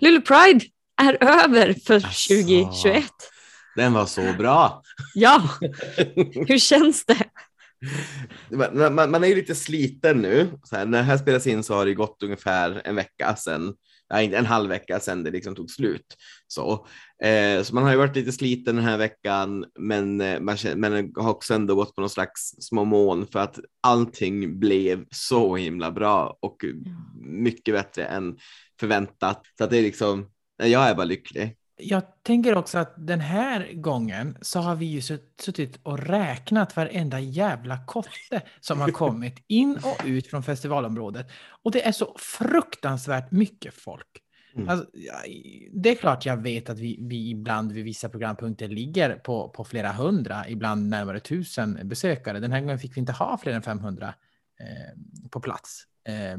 Luleå Pride är över för Asså. 2021. Den var så bra. Ja, hur känns det? Man, man, man är ju lite sliten nu. Här, när det här spelas in så har det gått ungefär en vecka sedan, en halv vecka sedan det liksom tog slut. Så, eh, så man har ju varit lite sliten den här veckan, men eh, man men har också ändå gått på någon slags små mån för att allting blev så himla bra och mycket bättre än förväntat. Så att det är liksom, jag är bara lycklig. Jag tänker också att den här gången så har vi ju sutt- suttit och räknat varenda jävla kotte som har kommit in och ut från festivalområdet. Och det är så fruktansvärt mycket folk. Mm. Alltså, det är klart jag vet att vi, vi ibland vid vissa programpunkter ligger på, på flera hundra, ibland närmare tusen besökare. Den här gången fick vi inte ha fler än 500 eh, på plats. Eh,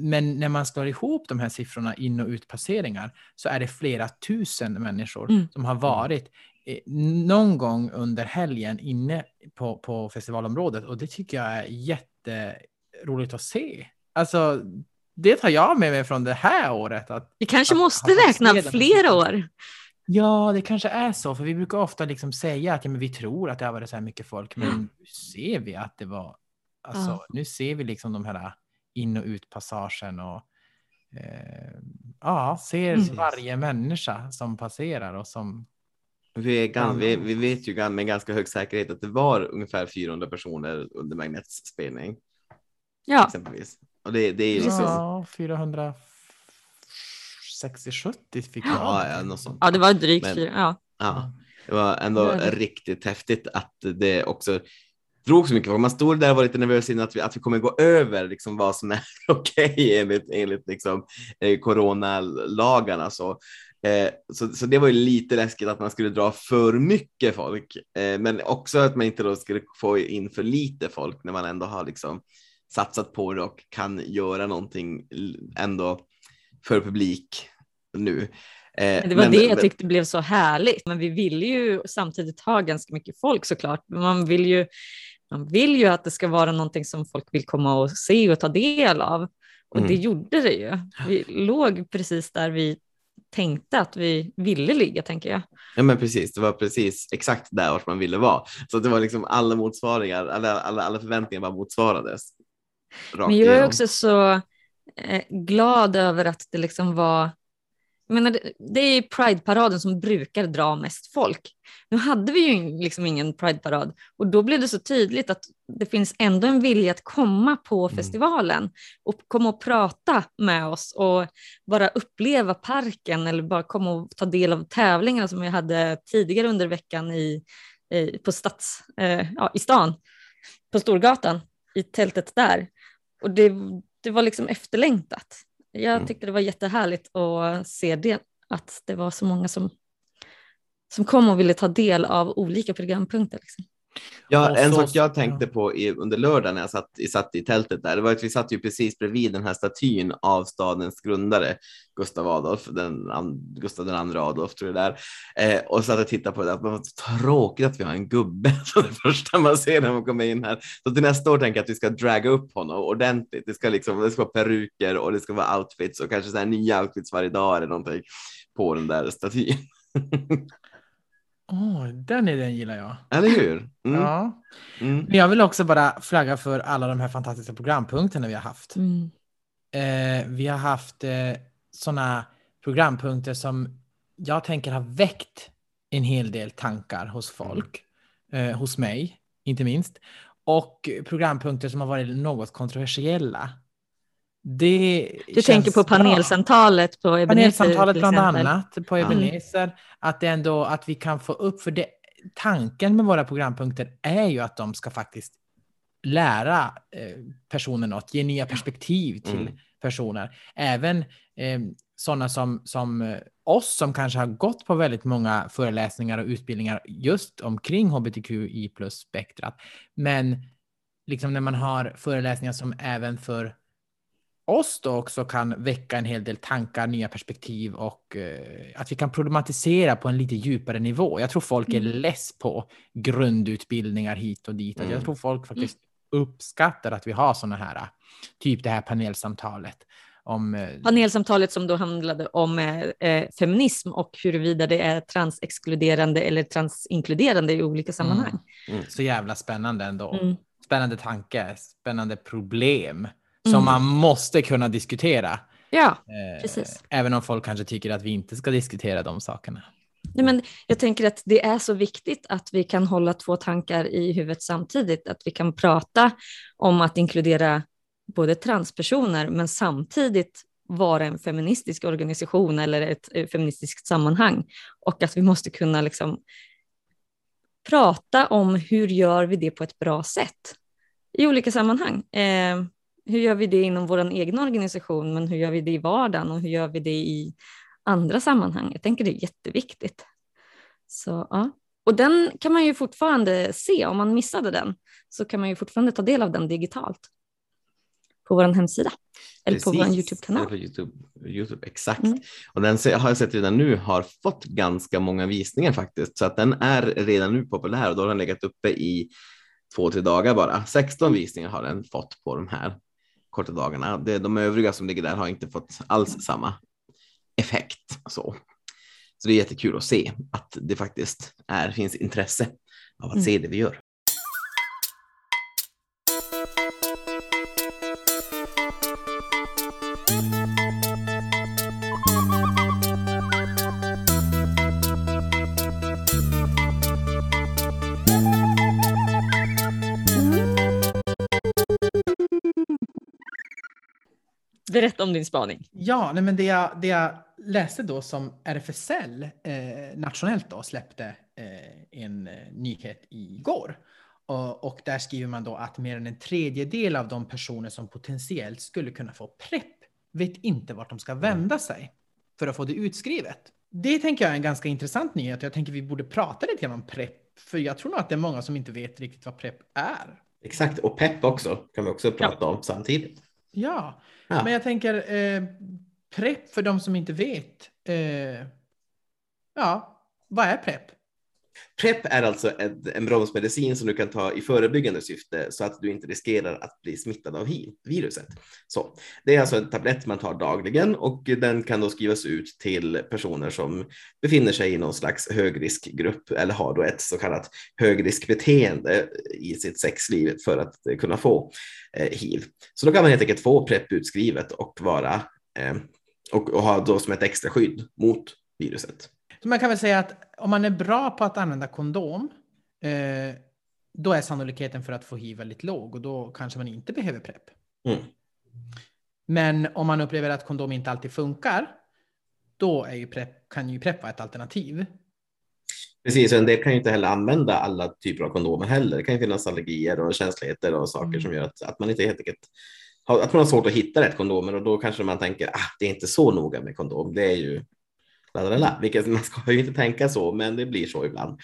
men när man slår ihop de här siffrorna in och utpasseringar så är det flera tusen människor Mm. som har varit eh, någon gång under helgen inne på, på festivalområdet och det tycker jag är jätteroligt att se. Alltså, det tar jag med mig från det här året. Att, Vi kanske Att- måste att räkna flera år. ja, det kanske är så, för vi brukar ofta liksom säga att ja, men vi tror att det har varit så här mycket folk, men nu ser vi att det var, alltså, Ja. nu ser vi liksom de här in och utpassagen och eh, ja, ser Mm. varje människa som passerar och som Vi, är gan- vi, vi vet ju gan- med ganska hög säkerhet att det var ungefär 400 personer under Magnets spelning Ja, exempelvis. Och det, det är liksom, ja, 460-70 fick jag. ja, ja, något sånt. ja det var drygt Men-. Ja. Ja, det var ändå det. riktigt häftigt att det också drog så mycket folk. Man stod där och var lite nervös innan att vi, att vi kommer gå över liksom vad som är okej enligt, enligt liksom, eh, coronalagarna. Så. Eh, så, så det var ju lite läskigt att man skulle dra för mycket folk, eh, men också att man inte då skulle få in för lite folk när man ändå har liksom satsat på det och kan göra någonting ändå för publik nu. Eh, Men det var men- det jag tyckte blev så härligt. Men vi ville ju samtidigt ha ganska mycket folk såklart. Man vill ju, man vill ju att det ska vara någonting som folk vill komma och se och ta del av. Och Mm. det gjorde det ju. Vi låg precis där vi tänkte att vi ville ligga, tänker jag. Ja men precis, det var precis exakt där vart man ville vara. Så det var liksom alla motsvaringar, alla, alla, alla förväntningar bara motsvarades. Men jag är också så eh, glad över att det liksom var... Jag menar, det, är Pride-paraden som brukar dra mest folk. Nu hade vi ju liksom ingen Pride-parad och då blev det så tydligt att det finns ändå en vilja att komma på Mm. festivalen och komma och prata med oss och bara uppleva parken eller bara komma och ta del av tävlingarna som vi hade tidigare under veckan i, i, på stads, eh, ja, i stan, på Storgatan, i tältet där. Och det, det var liksom efterlängtat. Jag Mm. tyckte det var jättehärligt att se det, att det var så många som, som kom och ville ta del av olika programpunkter. Liksom. Ja, en så- sak jag tänkte på i, under lördagen när jag satt, i- satt i tältet där, det var att vi satt ju precis bredvid den här statyn av stadens grundare, Gustav Adolf, den, Gustav den andra Adolf tror jag det är, eh, och satt och tittade på det, så tråkigt att vi har en gubbe som det första man ser när man kommer in här. Så till nästa år tänker jag att vi ska draga upp honom ordentligt. Det ska liksom, det ska vara peruker och det ska vara outfits och kanske så här nya outfits varje dag eller någonting på den där statyn. Åh, den idén gillar jag. Eller hur? Mm, Ja. mm. Men jag vill också bara flagga för alla de här fantastiska programpunkterna vi har haft. Mm. Eh, vi har haft eh, sådana programpunkter som jag tänker har väckt en hel del tankar hos folk. Eh, hos mig, inte minst. Och programpunkter som har varit något kontroversiella. Det Du tänker på bra. panelsamtalet på Ebenezer Panelsamtalet bland annat på Mm. Ebenezer. Att det ändå att vi kan få upp, för det, tanken med våra programpunkter är ju att de ska faktiskt lära eh, personer något, ge nya perspektiv till Mm. personer. Även eh, sådana som, som eh, oss som kanske har gått på väldigt många föreläsningar och utbildningar just omkring hbtqi plus spektrat. Men liksom när man har föreläsningar som även för oss då också kan väcka en hel del tankar, nya perspektiv och eh, att vi kan problematisera på en lite djupare nivå. Jag tror folk är less på grundutbildningar hit och dit. Mm. Jag tror folk faktiskt uppskattar att vi har sådana här, typ det här panelsamtalet. om eh, Panelsamtalet som då handlade om eh, eh, feminism och huruvida det är transexkluderande eller transinkluderande i olika sammanhang. så jävla spännande ändå. Mm. Spännande tanke, spännande problem som Mm. man måste kunna diskutera. Ja, Eh, Precis. Även om folk kanske tycker att vi inte ska diskutera de sakerna. Nej, men jag tänker att det är så viktigt att vi kan hålla två tankar i huvudet samtidigt, att vi kan prata om att inkludera både transpersoner men samtidigt vara en feministisk organisation eller ett eh, feministiskt sammanhang och att vi måste kunna liksom prata om hur gör vi det på ett bra sätt i olika sammanhang. Eh, hur gör vi det inom vår egen organisation, men hur gör vi det i vardagen och hur gör vi det i andra sammanhang? Jag tänker det är jätteviktigt. Så, ja. Och den kan man ju fortfarande se, om man missade den, så kan man ju fortfarande ta del av den digitalt på vår hemsida eller på vår Precis. YouTube-kanal. På YouTube, YouTube, exakt. Mm. Och den har jag sett redan nu har fått ganska många visningar faktiskt, så att den är redan nu populär och då har den legat uppe i två, tre dagar bara. 16 visningar har den fått på de här korta dagarna. Det, de övriga som ligger där har inte fått alls samma effekt. Så, så det är jättekul att se att det faktiskt är, finns intresse av att Mm. se det vi gör. Berätta om din spaning. Ja, nej, men det jag, det jag läste då som RFSL eh, nationellt då släppte eh, en eh, nyhet igår. Och, och där skriver man då att mer än en tredjedel av de personer som potentiellt skulle kunna få PREP vet inte vart de ska vända sig för att få det utskrivet. Det tänker jag är en ganska intressant nyhet. Jag tänker vi borde prata lite grann om PREP. För jag tror nog att det är många som inte vet riktigt vad PREP är. Exakt, och pepp också kan vi också prata om samtidigt. Ja, Ja. men jag tänker eh, PREP för de som inte vet. Eh, ja, vad är PREP? PREP är alltså en, en bromsmedicin som du kan ta i förebyggande syfte så att du inte riskerar att bli smittad av hiv-viruset. Så, det är alltså en tablett man tar dagligen och den kan då skrivas ut till personer som befinner sig i någon slags högriskgrupp eller har då ett så kallat högriskbeteende i sitt sexliv för att kunna få eh, hiv. Så då kan man helt enkelt få PREP utskrivet och vara eh, och, och ha då som ett extra skydd mot viruset. Så man kan väl säga att om man är bra på att använda kondom, eh, då är sannolikheten för att få hiv väldigt låg och då kanske man inte behöver PREP. Mm. Men om man upplever att kondom inte alltid funkar, då ju PREP, kan ju PREP vara ett alternativ. Precis, och en del kan ju inte heller använda alla typer av kondomer heller. Det kan ju finnas allergier och känsligheter och saker Mm. som gör att, att man inte helt enkelt att man har svårt att hitta rätt kondomer och då kanske man tänker ah, det är inte så noga med kondom. Det är ju lalala, vilket man ska ju inte tänka så, men det blir så ibland.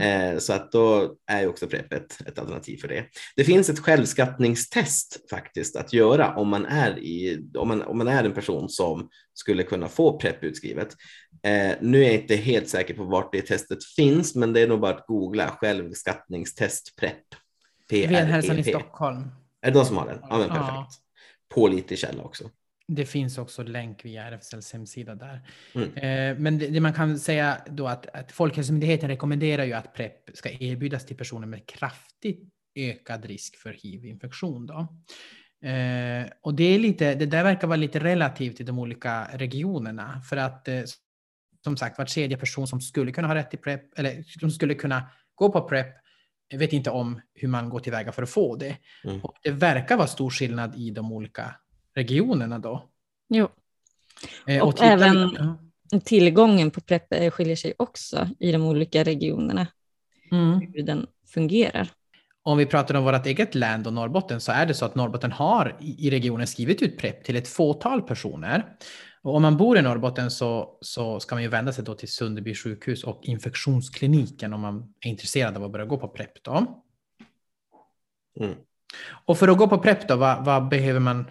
Eh, så att då är ju också PREP ett, ett alternativ för det. Det finns ett självskattningstest faktiskt att göra om man är, i, om man, om man är en person som skulle kunna få PREP utskrivet. Eh, nu är jag inte helt säker på vart det testet finns, men det är nog bara att googla självskattningstest PREP. Venhälsan i. Stockholm. Är det de som har den? Ja, men perfekt. Pålitlig källa också. Det finns också länk via RFSLs hemsida där. Mm. Eh, men det, det man kan säga då att, att Folkhälsomyndigheten rekommenderar ju att PREP ska erbjudas till personer med kraftigt ökad risk för hiv-infektion. Då. Eh, och det, är lite, det där verkar vara lite relativt i de olika regionerna. För att eh, som sagt, var tredje person som skulle kunna ha rätt till PREP, eller som skulle kunna gå på PREP, vet inte om hur man går tillväga för att få det. Mm. Och det verkar vara stor skillnad i de olika regionerna då. Jo. Eh, Och vi- även- Ja. Tillgången på PREP eh, skiljer sig också i de olika regionerna, Mm. hur den fungerar. Om vi pratar om vårt eget län och Norrbotten så är det så att Norrbotten har i i regionen skrivit ut PREP till ett fåtal personer. Och om man bor i Norrbotten så, så ska man ju vända sig då till Sunderby sjukhus och infektionskliniken om man är intresserad av att börja gå på PREP. Då. Mm. Och för att gå på PREP då, vad, vad behöver man?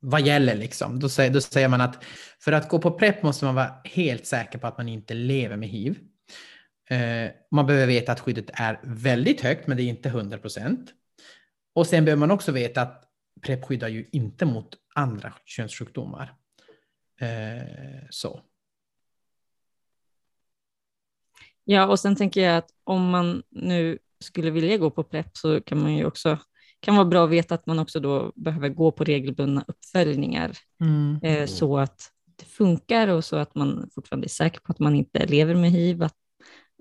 Vad gäller liksom? Då säger, då säger man att för att gå på PREP måste man vara helt säker på att man inte lever med hiv. Eh, man behöver veta att skyddet är väldigt högt, men det är inte 100 procent. Och sen behöver man också veta att PREP skyddar ju inte mot andra könssjukdomar. Eh, så. Ja, och sen tänker jag att om man nu skulle vilja gå på PREP så kan man ju också kan vara bra att veta att man också då behöver gå på regelbundna uppföljningar Mm. eh, så att det funkar och så att man fortfarande är säker på att man inte lever med hiv, att,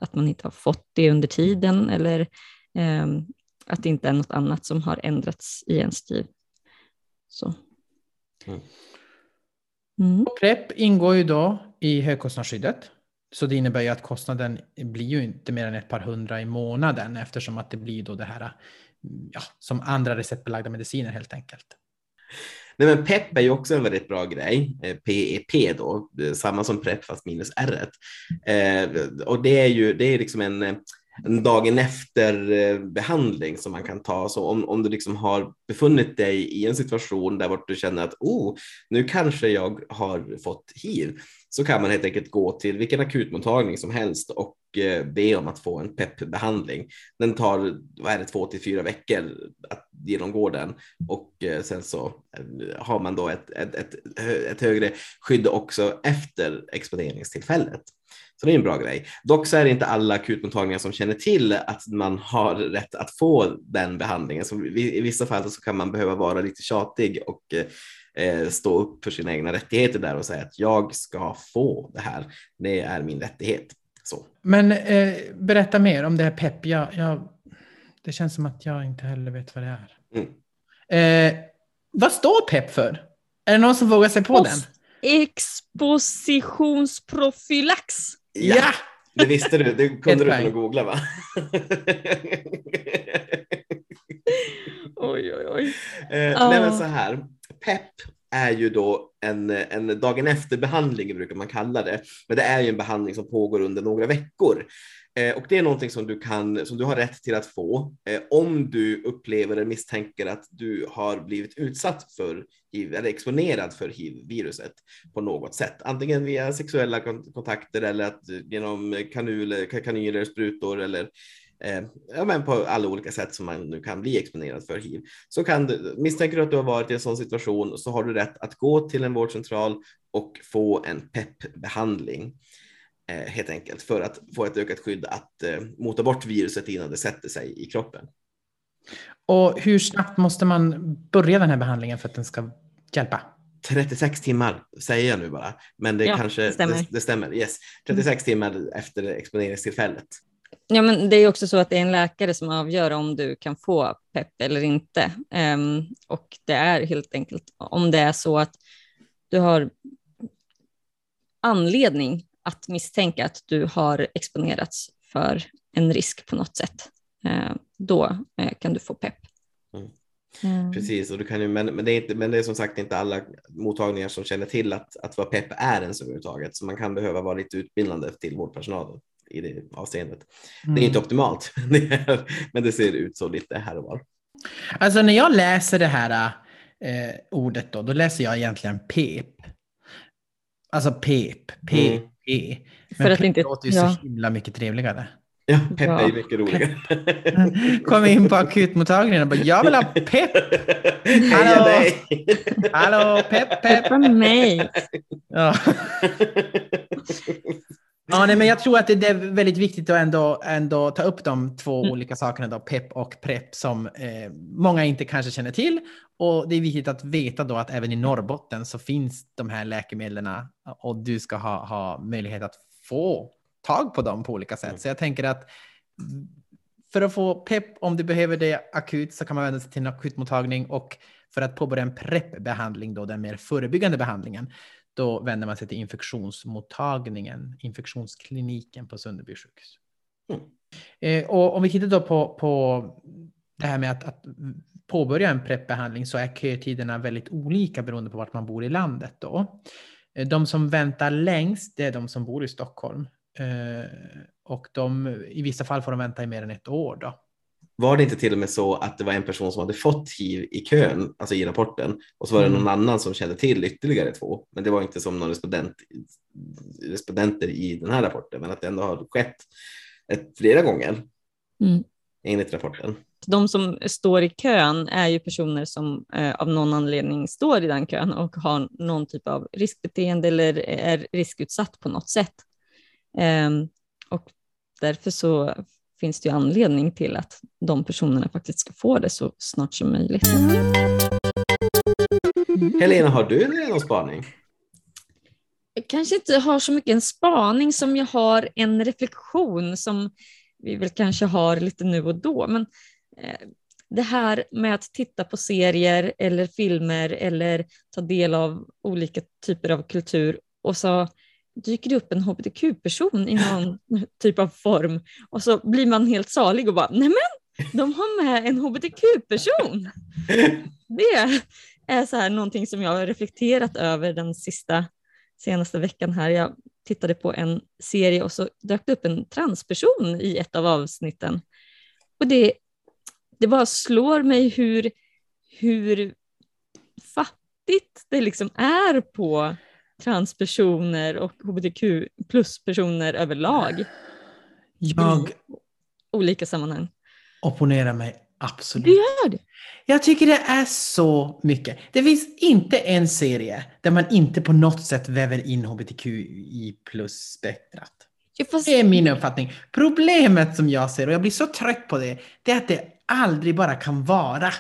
att man inte har fått det under tiden eller ehm, att det inte är något annat som har ändrats i ens liv. Så. Mm. Mm. Och PREP ingår ju då i högkostnadsskyddet. Så det innebär ju att kostnaden blir ju inte mer än ett par hundra i månaden eftersom att det blir då det här ja, som andra receptbelagda mediciner helt enkelt. Nej, men PEP är ju också en väldigt bra grej. Eh, PEP då, eh, samma som PREP fast minus R. Eh, och det är ju det är liksom en, eh, en dagen efter behandling som man kan ta. Så om, om du liksom har befunnit dig i en situation där du känner att oh, nu kanske jag har fått hiv, så kan man helt enkelt gå till vilken akutmottagning som helst och eh, be om att få en PEP-behandling. Den tar vad är det, två till fyra veckor att genomgå den och eh, sen så eh, har man då ett, ett, ett, ett högre skydd också efter exponeringstillfället. Så det är en bra grej. Dock så är det inte alla akutmottagningar som känner till att man har rätt att få den behandlingen. Så i vissa fall så kan man behöva vara lite tjatig och stå upp för sina egna rättigheter där och säga att jag ska få det här. Det är min rättighet. Så. Men eh, berätta mer om det här PEP. Jag, jag, det känns som att jag inte heller vet vad det är. Mm. Eh, vad står PEP för? Är det någon som vågar sig på den? Expositionsprofylax. Ja! Det visste du, det kunde du kunna googla va? Oj, oj, oj. Eh, Ja. Nej men så här, PEP är ju då en, en dagen efter behandling brukar man kalla det. Men det är ju en behandling som pågår under några veckor. Eh, och det är någonting som du, kan, som du har rätt till att få eh, om du upplever eller misstänker att du har blivit utsatt för HIV eller exponerad för HIV-viruset på något sätt. Antingen via sexuella kon- kontakter eller att eh, genom kanuler, ka- kanyler, sprutor eller eh, ja, men på alla olika sätt som man nu kan bli exponerad för hiv. Så kan du, misstänker du att du har varit i en sån situation så har du rätt att gå till en vårdcentral och få en PEP-behandling eh, helt enkelt för att få ett ökat skydd att eh, mota bort viruset innan det sätter sig i kroppen. Och hur snabbt måste man börja den här behandlingen för att den ska hjälpa? 36 timmar säger jag nu bara, men det Ja, kanske det stämmer. Det, det stämmer. Yes. 36 timmar efter exponeringstillfället. Ja, men det är också så att det är en läkare som avgör om du kan få PEP eller inte. Ehm, och det är helt enkelt om det är så att du har anledning att misstänka att du har exponerats för en risk på något sätt. Eh, då eh, kan du få PEP. Mm. Mm. Precis, och du kan ju, men, men, det är inte, men det är som sagt inte alla mottagningar som känner till att, att vad PEP är ens överhuvudtaget, så man kan behöva vara lite utbildande till vårdpersonalen i det avseendet. Det är inte optimalt, det är- men det ser ut så lite här och var. Alltså när jag läser det här eh, ordet då, då läser jag egentligen PEP. Alltså PEP, P, Mm. För Men att PEP inte- låter ju ja. så himla mycket trevligare. Ja, PEP är ju Ja. mycket roligare. Kom in på akutmottagningen och bara, jag vill ha PEP! Heja Hallå. Hallå, PEP, PEP! Peppa mig. Ja. Ja, nej, men jag tror att det är väldigt viktigt att ändå, ändå ta upp de två Mm. olika sakerna, då, PEP och PREP, som eh, många inte kanske känner till. Och det är viktigt att veta då att även i Norrbotten så finns de här läkemedlen och du ska ha, ha möjlighet att få tag på dem på olika sätt. Mm. Så jag tänker att för att få PEP, om du behöver det akut, så kan man vända sig till en akutmottagning och för att påbörja en PREP-behandling, då den mer förebyggande behandlingen, då vänder man sig till infektionsmottagningen, infektionskliniken på Sunderby sjukhus. Mm. Eh, och om vi tittar då på, på det här med att, att påbörja en PREP-behandling så är kötiderna väldigt olika beroende på vart man bor i landet. Då. Eh, De som väntar längst, det är de som bor i Stockholm. Eh, och de, i vissa fall får de vänta i mer än ett år. Då. Var det inte till och med så att det var en person som hade fått hiv i kön, alltså i rapporten, och så var det Mm. någon annan som kände till ytterligare två, men det var inte som någon respondent, respondenter i den här rapporten, men att det ändå har skett ett, flera gånger. Mm. enligt rapporten. De som står i kön är ju personer som eh, av någon anledning står i den kön och har någon typ av riskbeteende eller är riskutsatt på något sätt. Eh, och därför så finns det ju anledning till att de personerna faktiskt ska få det så snart som möjligt. Helena, har du någon spaning? Jag kanske inte har så mycket en spaning som jag har en reflektion som vi väl kanske har lite nu och då. Men eh, det här med att titta på serier eller filmer eller ta del av olika typer av kultur och så dyker det upp en hbtq-person i någon typ av form och så blir man helt salig och bara nej men de har med en hbtq-person. Det är så här någonting som jag har reflekterat över den sista senaste veckan här. Jag tittade på en serie och så dök det upp en transperson i ett av avsnitten. Och det, det bara slår mig hur, hur fattigt det liksom är på transpersoner och hbtq plus-personer överlag. Jag I olika sammanhang. opponerar mig absolut. Du gör det? Jag tycker det är så mycket. Det finns inte en serie där man inte på något sätt väver in hbtqi plus-spektrat. Det är min uppfattning. Problemet som jag ser, och jag blir så trött på det, det är att det aldrig bara kan vara.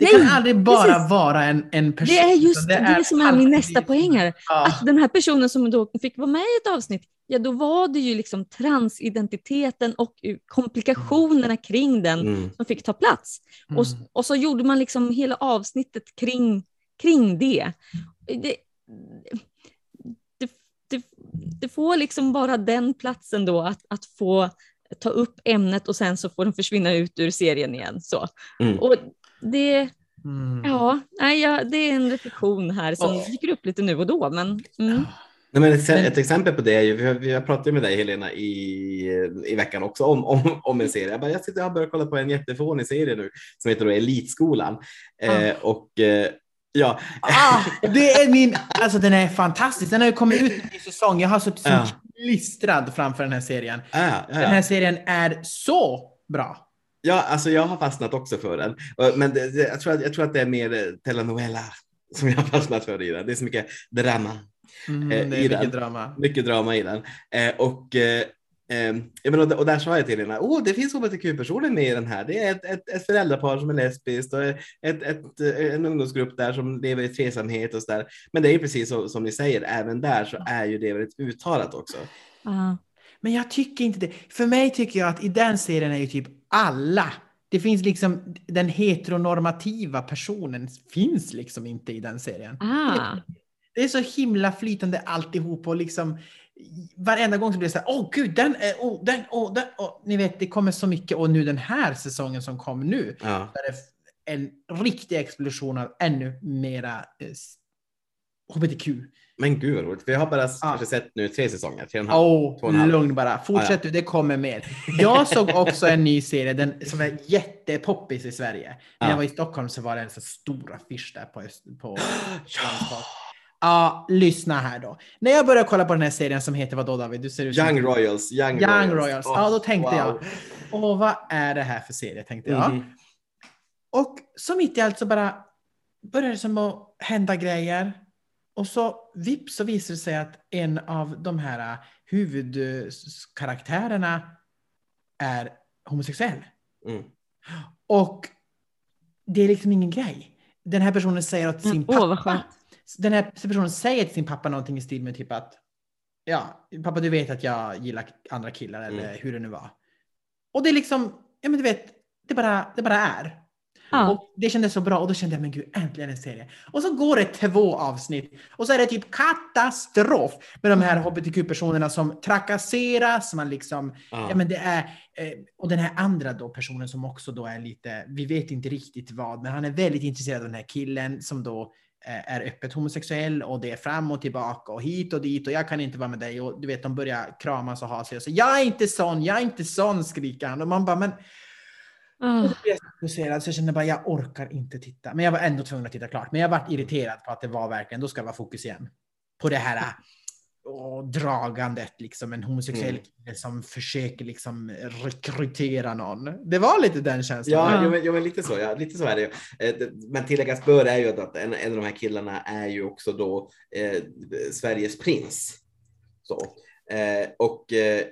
Det Nej, kan aldrig bara precis. vara en, en person. det är just utan det, som är min nästa poäng här. Ja. Att den här personen som då fick vara med i ett avsnitt, ja då var det ju liksom transidentiteten och komplikationerna kring den Mm. som fick ta plats. Och, Mm. och så gjorde man liksom hela avsnittet kring, kring det. Det, det, det. det får liksom bara den platsen då att, att få ta upp ämnet och sen så får den försvinna ut ur serien igen. Så. Mm. Och det, Mm. ja, nej, ja, det är en reflektion här som Och- dyker upp lite nu och då. Men, mm. Nej, men ett, ett exempel på det är ju, vi har, vi har pratat med dig Helena i, i veckan också om, om, om en serie. Jag, bara, jag, sitter, jag har börjat kolla på en jättefånig serie nu som heter då Elitskolan. Eh, och eh, ja, Ah, det är min, alltså den är fantastisk. Den har ju kommit ut i säsong. Jag har suttit Ja. klistrad framför den här serien. ja, ja, Den här serien är så bra. Ja, alltså jag har fastnat också för den. Men det, det, jag, tror att, jag tror att det är mer eh, telenovela som jag har fastnat för i den. Det är så mycket drama. Mm, Eh, det i är den. mycket drama. Mycket drama i den. Eh, och, eh, jag menar, och där sa jag till henne, oh, det finns hbtq-personer med i den här. Det är ett, ett, ett föräldrapar som är lesbiskt och ett, ett, en ungdomsgrupp där som lever i tresamhet och sådär. Men det är precis så, som ni säger, även där så är ju det väldigt uttalat också. Ja. Men jag tycker inte det. För mig tycker jag att i den serien är ju typ alla. Det finns liksom den heteronormativa personen finns liksom inte i den serien. Ah. Det är så himla flytande alltihop och liksom varenda gång så blir det så här, åh gud, den är, åh, den, åh, den, åh. Ni vet, det kommer så mycket och nu den här säsongen som kom nu, Ja. så är det en riktig explosion av ännu mera eh, hbtq. Men gud vad roligt, jag har bara kanske sett nu tre säsonger, tre och en halv. Åh, två och en halv. lugn bara. Fortsätt Ah, ja. du, det kommer mer. Jag såg också en ny serie den, som är jättepoppis i Sverige. När Ja. jag var i Stockholm så var det en så stor affisch där på, Öst- på Strandsport. Ja, lyssna här då. När jag började kolla på den här serien som heter vadå David? Du ser ut Young Royals, Young, Young Royals. Royals. Åh, Ja, då tänkte jag. wow. Åh, vad är det här för serie? Tänkte jag. Mhm. Och så mitt i allt så bara började det som att hända grejer. Och så vips så visar det sig att en av de här huvudkaraktärerna är homosexuell. Mm. Och det är liksom ingen grej. Den här personen säger åt sin Mm, pappa. skönt. Den här personen säger till sin pappa någonting i stil med typ att ja, pappa du vet att jag gillar andra killar eller Mm. hur det nu var. Och det är liksom, ja men du vet, det bara, det bara är. Ja. Och det kändes så bra och då kände jag men gud äntligen en serie. Och så går det två avsnitt och så är det typ katastrof med de här hbtq-personerna som trakasseras, man liksom, Ja. ja men det är, eh, och den här andra då personen som också då är lite, vi vet inte riktigt vad, men han är väldigt intresserad av den här killen som då eh, är öppet homosexuell och det är fram och tillbaka och hit och dit och jag kan inte vara med dig och du vet de börjar kramas och ha sig och så jag är inte sån, jag är inte sån skriker han och man bara men Ah. och blev jag så fokuserad så jag kände bara jag orkar inte titta. Men jag var ändå tvungen att titta klart. Men jag var irriterad på att det var verkligen, då ska det vara fokus igen. På det här. och dragandet, liksom en homosexuell Mm. kille som försöker liksom rekrytera någon. Det var lite den känslan. Ja, Ja. Jo, men, jo, men lite så. Ja, lite så är det ju. Eh, Men tilläggas bör är ju att en, en av de här killarna är ju också då eh, Sveriges prins. Så. Eh, och, eh,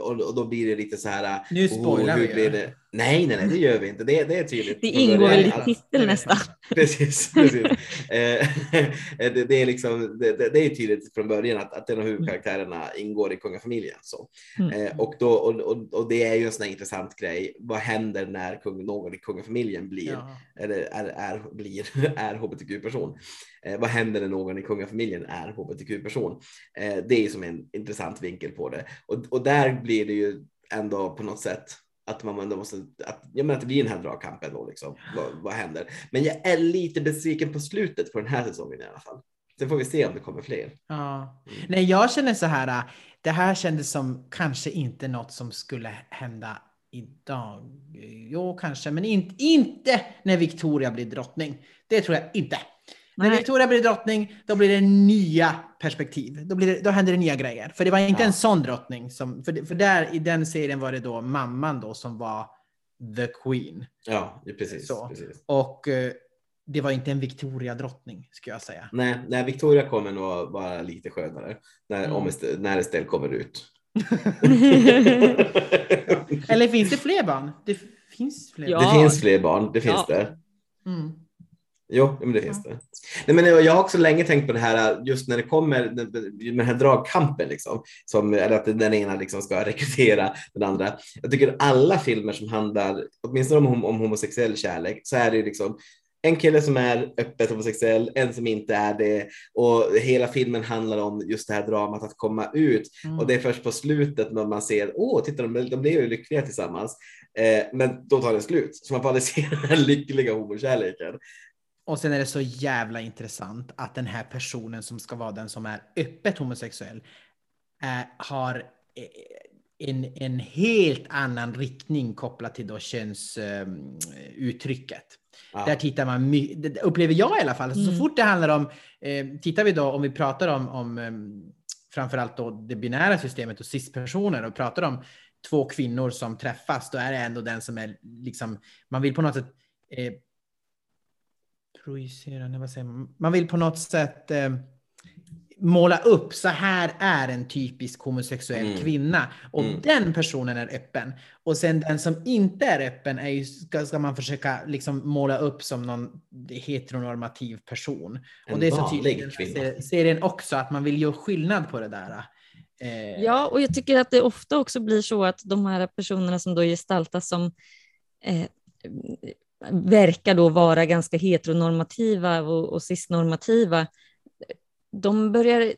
och, då blir det lite så här. Nu spoilar hur vi blir ju. det? Nej, nej, nej, det gör vi inte. Det, det är tydligt. Det ingår väl i titeln nästan. Precis, precis. Eh, det, det, är liksom, det, det är tydligt från början att, att en av huvudkaraktärerna ingår i kungafamiljen. Så. Mm. Eh, och, då, och, och, och det är ju en sån här intressant grej. Vad händer när kung, någon i kungafamiljen blir, Ja. eller är, är, blir, är hbtq-person? Eh, vad händer när någon i kungafamiljen är hbtq-person? Det är ju som en intressant vinkel på det. Och, och där blir det ju ändå på något sätt att man ändå måste, att, jag menar att det blir den här dragkampen då liksom. Vad, vad händer? Men jag är lite besviken på slutet på den här säsongen i alla fall. Sen får vi se om det kommer fler. Ja. Nej, jag känner så här. äh, Det här kändes som kanske inte något som skulle hända idag. Jo, kanske, men inte, inte när Victoria blir drottning. Det tror jag inte. När Nej. Victoria blir drottning, då blir det nya perspektiv. Då, blir det, då händer det nya grejer. För det var inte Ja. en sån drottning. Som, för, för där i den serien var det då mamman då som var the queen. Ja, precis. Så. precis. Och eh, det var inte en Victoria-drottning, skulle jag säga. Nej, nej, Victoria kommer nog vara lite skönare när, Mm. om Est- när Estelle kommer ut. Eller finns det fler barn? Det finns fler Ja. barn. Det finns fler barn, det finns Ja. det. Mm. Jo, men det finns det. Nej, men jag har också länge tänkt på det här just när det kommer med den här dragkampen, liksom, som, eller att den ena liksom ska rekrytera den andra. Jag tycker alla filmer som handlar, åtminstone om, om homosexuell kärlek, så är det liksom en kille som är öppet homosexuell, en som inte är det och hela filmen handlar om just det här dramat att komma ut Mm. och det är först på slutet när man ser, åh, titta de, de blev ju lyckliga tillsammans, eh, men då tar det slut. Så man får aldrig se den här lyckliga homokärleken. Och sen är det så jävla intressant att den här personen som ska vara den som är öppet homosexuell eh, har eh, en, en helt annan riktning kopplat till då könsuttrycket. Ja. Där tittar man, upplever jag i alla fall, så Mm. fort det handlar om, eh, tittar vi då om vi pratar om, om eh, framförallt då det binära systemet och cis-personer och pratar om två kvinnor som träffas, då är det ändå den som är liksom, man vill på något sätt eh, projicera, nej, vad säger man? Man vill på något sätt eh, måla upp, så här är en typisk homosexuell Mm. kvinna. Och Mm. den personen är öppen. Och sen den som inte är öppen är ju, ska, ska man försöka liksom måla upp som någon heteronormativ person. En och det är så tydligt i den serien också, att man vill göra skillnad på det där. Eh, Ja, och jag tycker att det ofta också blir så att de här personerna som då gestaltas som eh, verkar då vara ganska heteronormativa och, och cisnormativa, de börjar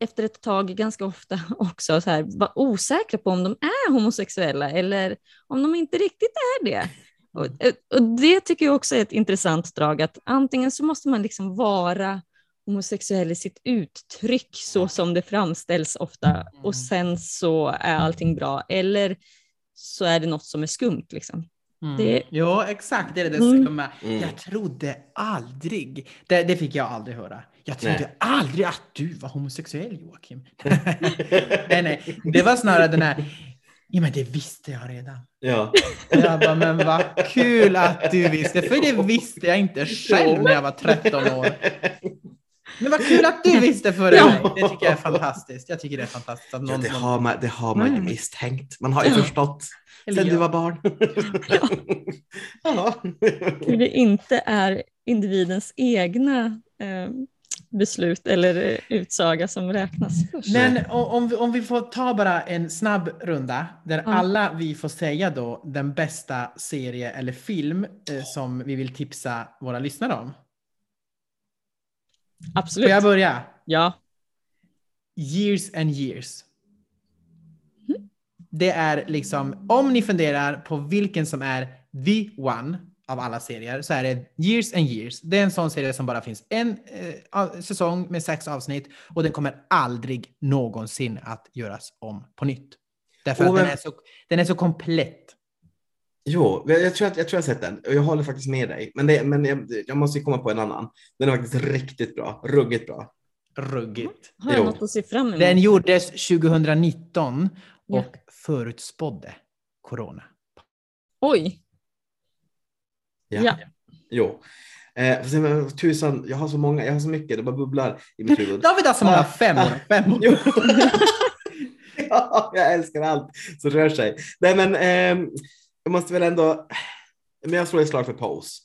efter ett tag ganska ofta också så här, vara osäkra på om de är homosexuella eller om de inte riktigt är det. Och, och det tycker jag också är ett intressant drag, att antingen så måste man liksom vara homosexuell i sitt uttryck så som det framställs ofta och sen så är allting bra eller så är det något som är skumt liksom. Mm. Det- Ja, exakt. Det är det Mm. Mm. Jag trodde aldrig, det, det fick jag aldrig höra. Jag trodde Nej. aldrig att du var homosexuell Joakim. nej, nej. Det var snarare den här, ja men det visste jag redan. Ja. Jag bara, men vad kul att du visste, för det visste jag inte själv när jag var 13 år. Men vad kul att du visste för Ja. mig. Det tycker jag är fantastiskt. Jag tycker det är fantastiskt att Ja, någon... det någon- har man, det har man ju Mm. misstänkt. Man har ju Ja. förstått Eller sen jag. du var barn. ja. Hur det inte är individens egna eh, beslut eller eh, utsaga som räknas först. Men om vi, om vi får ta bara en snabb runda där Ja. alla vi får säga då den bästa serie eller film eh, som vi vill tipsa våra lyssnare om. Absolut. Får jag börja? Ja. Years and years. Det är liksom, om ni funderar på vilken som är the one av alla serier så är det Years and years. Det är en sån serie som bara finns en eh, säsong med sex avsnitt och den kommer aldrig någonsin att göras om på nytt. Därför Och att den är, så, den är så komplett. Jo, jag jag tror, att, jag tror jag har sett den och jag håller faktiskt med dig. Men, det, men jag, jag måste komma på en annan. Den är faktiskt riktigt bra, ruggigt bra. ruggigt. Har jag något att se fram emot? Den gjordes 2019 och Ja. förutspådde corona. Oj, Ja. Ja. Jo. Eh, får se, men tusan, jag har så många, jag har så mycket, det bara bubblar i mitt huvud. David har så många Ah, femmor. ah. femmor. Ja, jag älskar allt som rör sig. Nej, men ehm, jag måste väl ändå, men jag slår ett slag för Pose.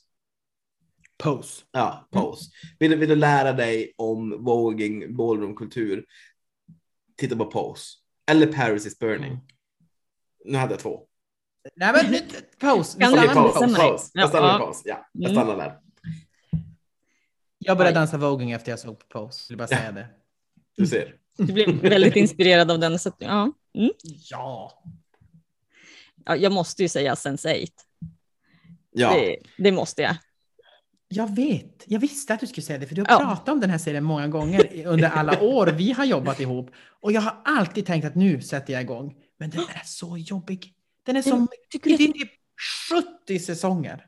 Pose. Ja, Pose. Vill, du- vill du lära dig om voging, ballroomkultur, titta på Pose. Eller Paris is burning. Mm. Nu hade jag två. Nej men nu- bestämma Pose. dig? Pose. Jag stannar Ja. med Pose. Ja, jag Mm. stannar där. Jag började dansa voging efter jag såg på Pose. Vill bara säga det. Du ser. du blev väldigt inspirerad av den. Så att, ja. Mm. Ja. ja, jag måste ju säga Sense8. Ja. Det, det måste jag. Jag vet. Jag visste att du skulle säga det, för du har Ja. pratat om den här serien många gånger under alla år vi har jobbat ihop. Och jag har alltid tänkt att nu sätter jag igång. Men den är så jobbig. Den är så... Det du är typ 70 säsonger.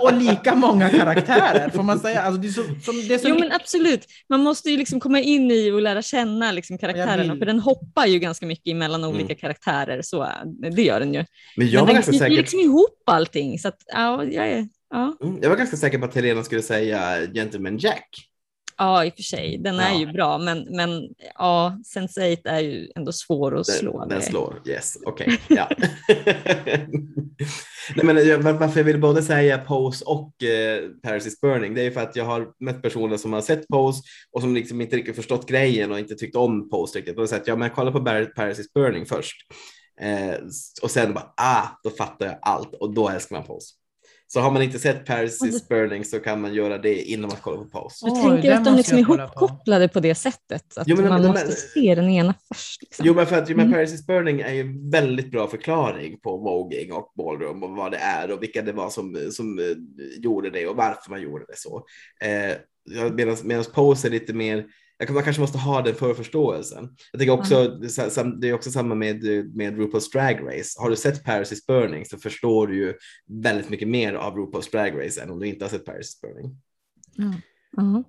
och, och lika många karaktärer, får man säga. Alltså, det är så, som, det är så Jo mycket- men absolut, man måste ju liksom komma in i och lära känna liksom karaktärerna, för den hoppar ju ganska mycket mellan olika Mm. karaktärer, så det gör den ju. Men jag men den knyter säker. liksom ihop allting, så att ja, jag är, ja. Mm, Jag var ganska säker på att Helena skulle säga Gentleman Jack. ja, i och för sig, den är Ja. ju bra, men, men ja, Sense8 är ju ändå svår att slå. Den, den det. slår, yes, okej. ja. Nej, men jag- var- varför jag vill både säga Pose och eh, Paris is burning, det är ju för att jag har mött personer som har sett Pose och som liksom inte riktigt förstått grejen och inte tyckt om Pose riktigt. Och har sagt, ja men kolla på Paris is burning först. Eh, och sen bara, ah, då fattar jag allt och då älskar man Pose. Så har man inte sett Paris is burning så kan man göra det innan man kollar på Pose. Du tänker att de liksom är kolla på. ihopkopplade på det sättet, att Jo, men- man men- måste men- se den ena först. Liksom. Jo, men för att jo, men Mm. Paris is burning är ju väldigt bra förklaring på voging och ballroom och vad det är och vilka det var som, som eh, gjorde det och varför man gjorde det så. Eh, Medan medan Pose är lite mer, man kanske måste ha den förförståelsen. Jag tänker också, det är sa- sam- det är också samma med, med RuPaul's Drag Race. Har du sett Paris is burning så förstår du ju väldigt mycket mer av RuPaul's Drag Race än om du inte har sett Paris is burning. Ja.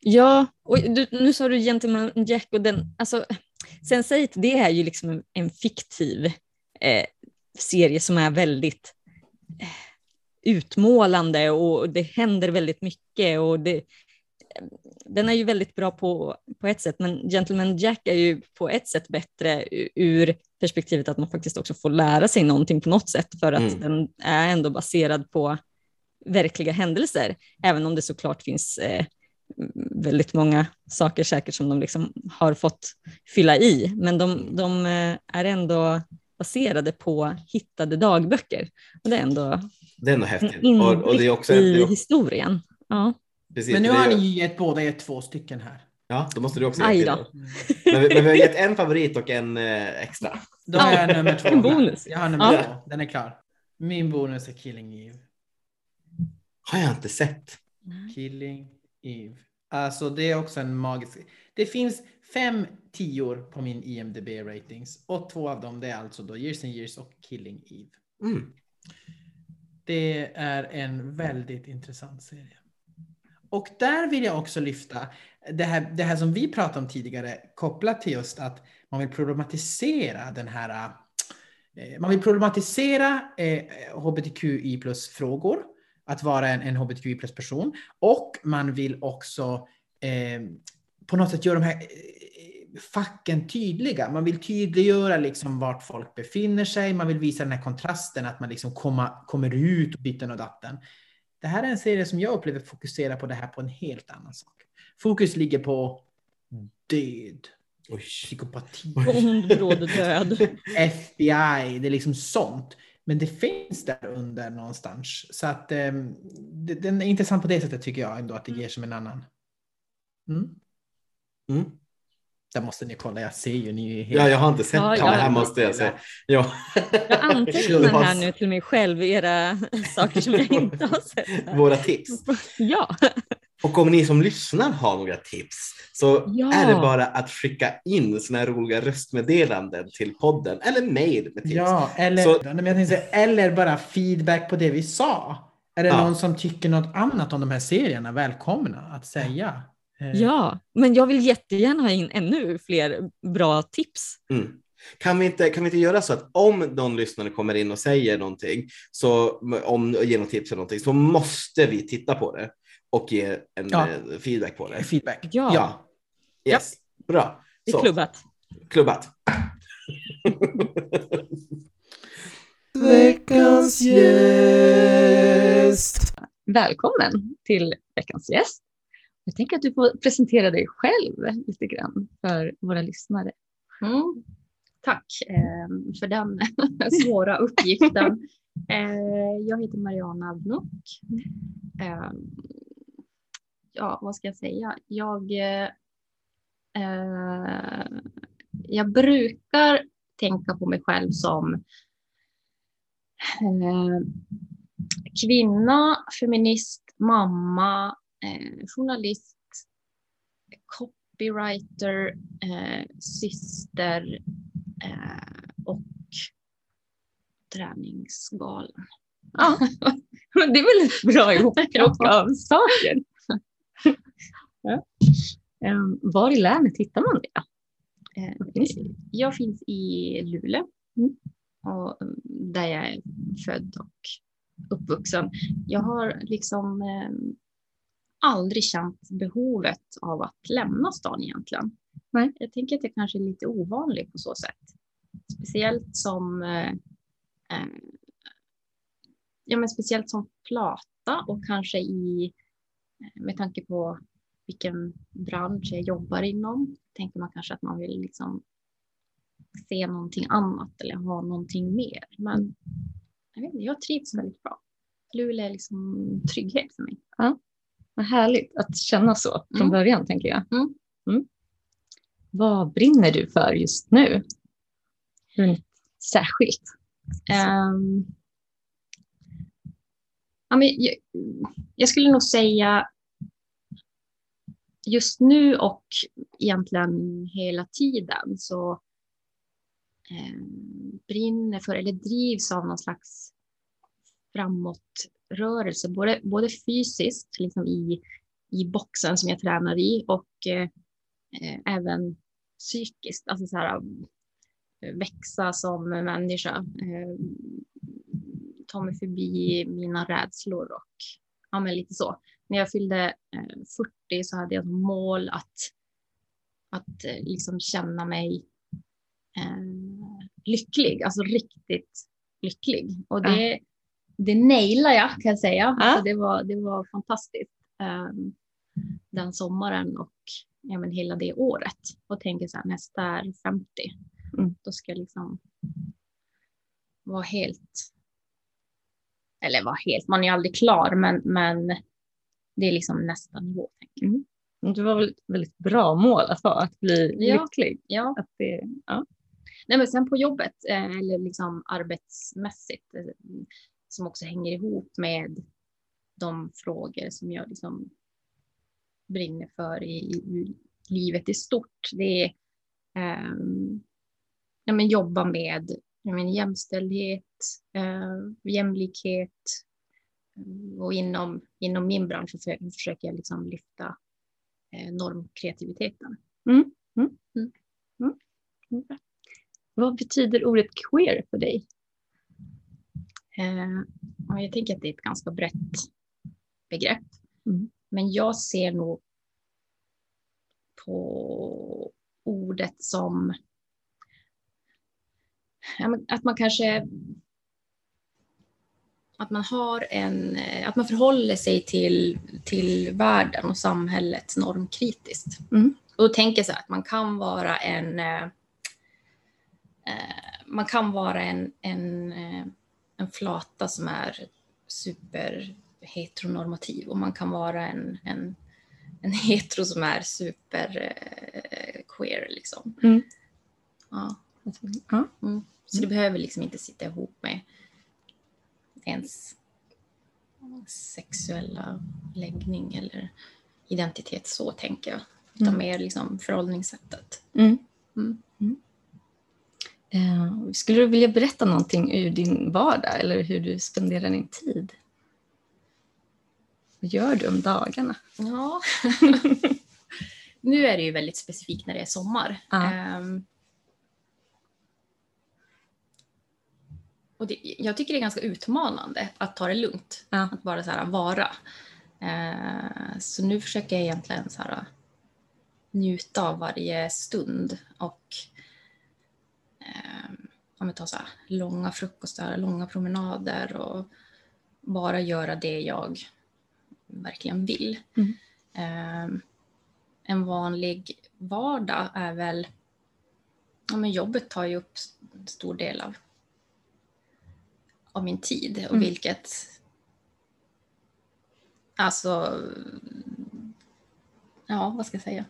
Ja, och du, nu sa du Gentleman Jack och den, alltså Sense8 det är ju liksom en, en fiktiv eh, serie som är väldigt eh, utmålande och det händer väldigt mycket och det, den är ju väldigt bra på, på ett sätt, men Gentleman Jack är ju på ett sätt bättre ur perspektivet att man faktiskt också får lära sig någonting på något sätt för att Mm. den är ändå baserad på verkliga händelser, även om det såklart finns eh, väldigt många saker säkert som de liksom har fått fylla i, men de, de eh, är ändå baserade på hittade dagböcker. Och det är ändå Det är en häftigt. Och, och det är också, det i historien. Ja. Precis, Men nu har ni ju gett båda gett två stycken här. Ja, då måste du också ge. Men, vi- men vi har gett en favorit och en eh, extra. Då har jag nummer två. En bonus. Jag har nummer Ja. två. Den är klar. Min bonus är Killing Eve. Har jag inte sett. Killing Eve. Alltså det är också en magisk... Det finns fem tior på min IMDB ratings och två av dem det är alltså då Years and Years och Killing Eve. Mm. Det är en väldigt intressant serie. Och där vill jag också lyfta det här, det här som vi pratade om tidigare kopplat till just att man vill problematisera den här eh, man vill problematisera eh, hbtqi plus-frågor, att vara en, en hbtqi plus-person och man vill också eh, på något sätt göra de här eh, facken tydliga. Man vill tydliggöra liksom vart folk befinner sig. Man vill visa den här kontrasten att man liksom komma, kommer ut och ditten och datten. Det här är en serie som jag upplever fokuserar på det här på en helt annan sak. Fokus ligger på död, Oj. psykopati, Ond, död. FBI, det är liksom sånt. Men det finns där under någonstans. Så att det, den är intressant på det sättet tycker jag ändå att det ger som en annan. Mm. Mm. Där måste ni kolla, jag ser ju ni är helt... Ja, jag har inte sett Ja. Det här måste jag säga. Ja. Jag antecknar här nu till mig själv era saker som jag inte har sett. Våra tips. Ja, Och om ni som lyssnar har några tips så Ja. är det bara att skicka in såna här roliga röstmeddelanden till podden eller mejl med tips. Ja, eller, Så- tänkte, eller bara feedback på det vi sa. Är det Ja. någon som tycker något annat om de här serierna? Välkomna att säga. Eh, Ja, men jag vill jättegärna ha in ännu fler bra tips. Mm. Kan vi, inte, kan vi inte göra så att om någon lyssnare kommer in och säger någonting, så, om, ger något tips eller någonting, så måste vi titta på det och ge en Ja. eh, feedback på det. Feedback. Ja, Ja. Yes. Bra. det Så, är klubbat. klubbat. Veckans gäst. Välkommen till veckans gäst. Jag tänker att du får presentera dig själv lite grann för våra lyssnare. Mm. Tack eh, för den svåra uppgiften. Eh, jag heter Mariana Abnuk. Eh, ja, vad ska jag säga? Jag, eh, eh, jag brukar tänka på mig själv som eh, kvinna, feminist, mamma, eh, journalist, copywriter, eh, syster eh, och träningsgalen. Ja, det är väl ett bra ihopplock av saker. ja. Ehm, Var i länet hittar man det? Eh, det? jag finns i Luleå Mm. och, mm, där jag är född och uppvuxen. Jag har liksom eh, aldrig känt behovet av att lämna stan egentligen. Nej. Jag tänker att jag kanske är lite ovanlig på så sätt. Speciellt som eh, eh, ja, men speciellt som plata och kanske i eh, med tanke på vilken bransch jag jobbar inom tänker man kanske att man vill liksom se någonting annat eller ha någonting mer. Men jag, vet inte, jag trivs väldigt bra. Luleå är liksom trygghet för mig. Vad härligt att känna så från Mm. början, tänker jag. Mm. Mm. Vad brinner du för just nu? Särskilt. Ehm, ja, men jag, jag skulle nog säga just nu och egentligen hela tiden så ehm, brinner för eller drivs av någon slags rörelse, både, både fysiskt liksom i, i boxen som jag tränar i och eh, eh även psykiskt, alltså så här, um, växa som människa, eh, ta mig förbi mina rädslor och ja, men lite så. När jag fyllde eh, 40 så hade jag som mål att, att eh, liksom känna mig eh, lycklig, alltså riktigt lycklig. Och det, det nailade jag kan jag säga. Alltså det, var, det var fantastiskt eh, den sommaren och ja, men hela det året. Och tänker så här, nästa är 50. Mm. Då ska jag liksom vara helt, eller vara helt, man är ju aldrig klar, men, men det är liksom nästa nivå. Tänker jag. Det var väl ett väldigt bra mål att ha, att bli Ja. lycklig. Ja. Att det, ja. Nej, men sen på jobbet, eh, eller liksom arbetsmässigt, eh, som också hänger ihop med de frågor som jag liksom brinner för i, i livet i stort. Det är ehm, ja, men jobba med jag men, jämställdhet, eh, jämlikhet eh, och inom, inom min bransch försöker, försöker jag liksom lyfta eh, normkreativiteten. Vad betyder ordet queer för dig? Och jag tänker att det är ett ganska brett begrepp. Mm. Men jag ser nog på ordet som att man kanske att man har en, att man förhåller sig till, till världen och samhället normkritiskt. Mm. Och då tänker jag så här att man kan vara en eh, eh, man kan vara en, en, eh, en flata som är super heteronormativ och man kan vara en, en, en hetero som är super eh, queer liksom. Mm. Ja. Mm. Så det behöver liksom inte sitta ihop med ens sexuella läggning eller identitet så tänker jag. Utan Mm. mer liksom förhållningssättet. Mm. Mm. Eh, skulle du vilja berätta någonting ur din vardag eller hur du spenderar din tid? Vad gör du om dagarna? Ja. nu är det ju väldigt specifikt när det är sommar. Ja. Ehm, och det, jag tycker det är ganska utmanande att ta det lugnt. Ja. Att bara så här vara. Eh, så nu försöker jag egentligen så här, njuta av varje stund och eh, om jag tar så här, långa frukostar, långa promenader och bara göra det jag verkligen vill. Mm. Eh, en vanlig vardag är väl, ja men jobbet tar ju upp en stor del av, av min tid och Mm. vilket, alltså, ja vad ska jag säga?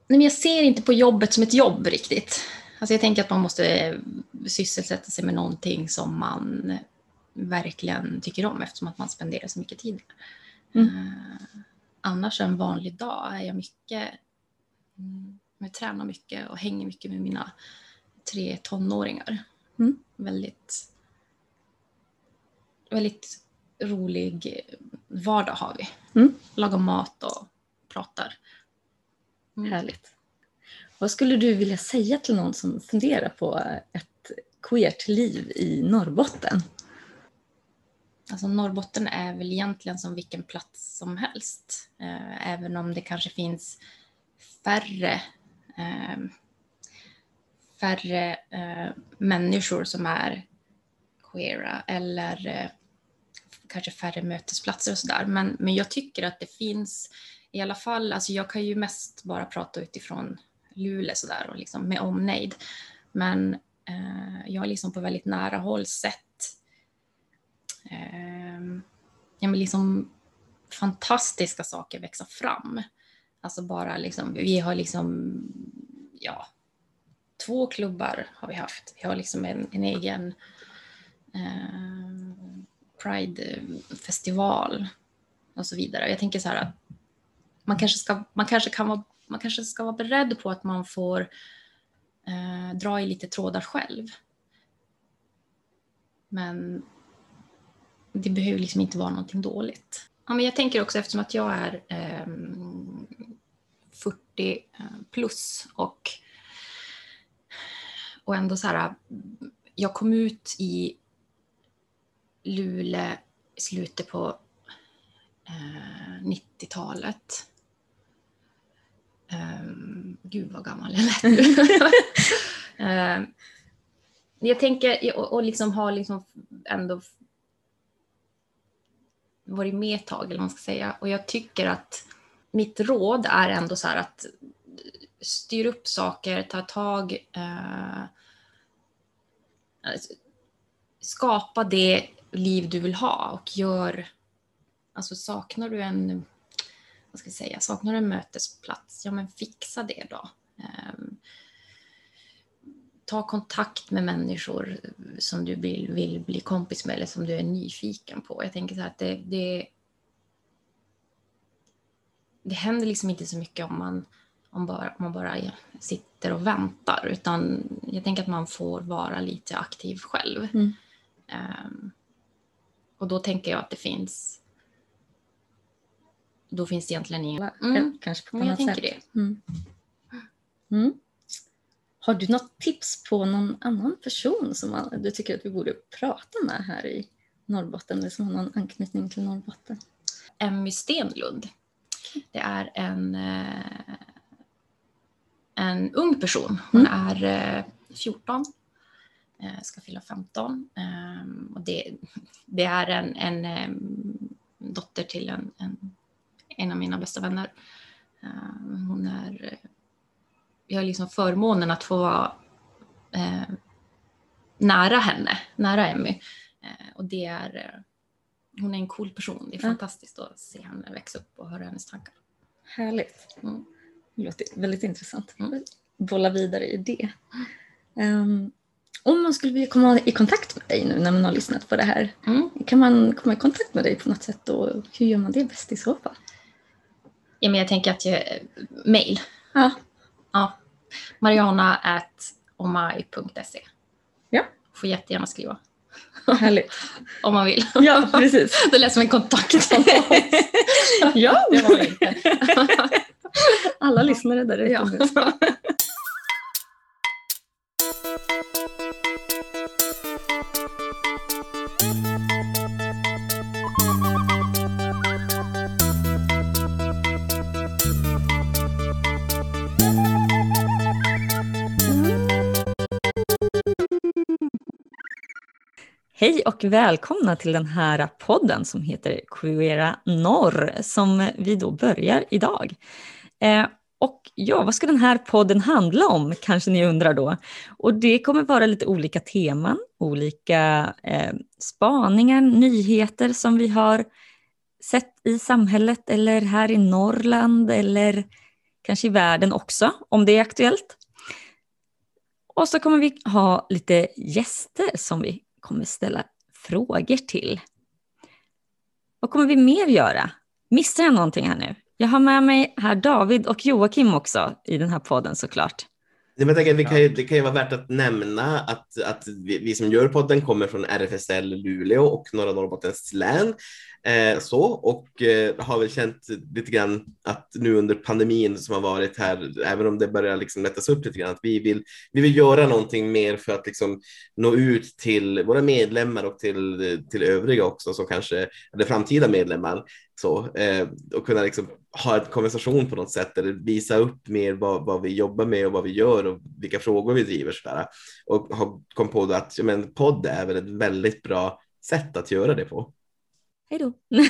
Nej, men jag ser inte på jobbet som ett jobb riktigt. Alltså jag tänker att man måste eh, sysselsätta sig med någonting som man verkligen tycker om eftersom att man spenderar så mycket tid. Mm. Eh, annars en vanlig dag är jag mycket, mm, jag tränar mycket och hänger mycket med mina tre tonåringar. Mm. Väldigt, väldigt rolig vardag har vi. Mm. Lagar mat och pratar. Mm. Härligt. Vad skulle du vilja säga till någon som funderar på ett queert liv i Norrbotten? Alltså Norrbotten är väl egentligen som vilken plats som helst. Eh, även om det kanske finns färre, eh, färre eh, människor som är queera eller eh, kanske färre mötesplatser och sådär. Men, men jag tycker att det finns i alla fall, alltså jag kan ju mest bara prata utifrån Luleå sådär och liksom med omnejd. Men eh, jag har liksom på väldigt nära håll sett eh, ja, men liksom fantastiska saker växa fram. Alltså bara liksom, vi har liksom, ja, två klubbar har vi haft. Vi har liksom en, en egen eh, Pride-festival och så vidare. Jag tänker så här att man kanske, ska, man kanske, kan vara, man kanske ska vara beredd på att man får eh, dra i lite trådar själv. Men det behöver liksom inte vara någonting dåligt. Ja, men jag tänker också eftersom att jag är ehm, eh, 40 plus och, och ändå så här, jag kom ut i Luleå i slutet på eh, 90-talet. Um, gud vad gammal jag lät nu. Ehm, jag tänker, och, och liksom har liksom ändå varit med ett tag, eller vad man ska säga. Och jag tycker att mitt råd är ändå så här att styr upp saker, ta tag, eh, alltså, skapa det liv du vill ha och gör, alltså saknar du en, vad ska jag säga, saknar du en mötesplats, ja men fixa det då. Um, ta kontakt med människor som du vill, vill bli kompis med eller som du är nyfiken på. Jag tänker så här att det, det, det händer liksom inte så mycket om man, om bara, om man bara sitter och väntar utan jag tänker att man får vara lite aktiv själv. Mm. Um, och då tänker jag att det finns då finns det egentligen ingen... Mm. Kanske på ett annat tänker sätt. det. Mm. Mm. Har du något tips på någon annan person som du tycker att vi borde prata med här i Norrbotten eller som har någon anknytning till Norrbotten? Emmy Stenlund. Det är en, eh, en ung person. Hon är eh, 14, eh, ska fylla 15. ehm, Och det, det är en, en em, dotter till en, en, en av mina bästa vänner. Ehm, Hon är, eh, jag har liksom förmånen att få vara eh, nära henne, nära Emmy. Eh, Och det är eh, hon är en cool person. Det är fantastiskt att se henne växa upp och höra hennes tankar. Härligt. Mm. Det låter väldigt intressant. Mm. Bolla vidare i det. Ehm, om man skulle vilja komma i kontakt med dig nu när man har lyssnat på det här, Mm. kan man komma i kontakt med dig på något sätt och hur gör man det bäst i så fall? Ja, men jag tänker att jag, mail. Ja. Ja. Mariana at omai.se. Ja. Får jättegärna skriva. Härligt. Om man vill. Ja, precis. Det lät som en kontakt. ja, Det var det inte. alla lyssnare där ute. Ja. Hej och välkomna till den här podden som heter Queera Norr som vi då börjar idag. Eh, och ja, vad ska den här podden handla om kanske ni undrar då? Och det kommer vara lite olika teman, olika eh, spaningar, nyheter som vi har sett i samhället eller här i Norrland eller kanske i världen också om det är aktuellt. Och så kommer vi ha lite gäster som vi kommer ställa frågor till. Vad kommer vi mer göra? Missar jag någonting här nu? Jag har med mig här David och Joakim också i den här podden såklart. Nej, men jag tänker, vi kan ju, det kan ju vara värt att nämna att, att vi, vi som gör podden kommer från RFSL Luleå och norra Norrbottens län. Eh, så, och eh, har väl känt lite grann att nu under pandemin som har varit här, även om det börjar liksom lättas upp lite grann, att vi vill, vi vill göra någonting mer för att liksom nå ut till våra medlemmar och till, till övriga också, som kanske, eller framtida medlemmar, så, eh, och kunna liksom ha en konversation på något sätt eller visa upp mer vad, vad vi jobbar med och vad vi gör och vilka frågor vi driver. Sådär. Och har kom på att ja, men, podd är väl ett väldigt bra sätt att göra det på. Hej då.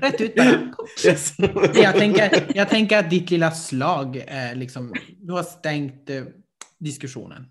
Rätt ut. Yes. Jag tänker, jag tänker att ditt lilla slag är liksom, du har stängt eh, diskussionen.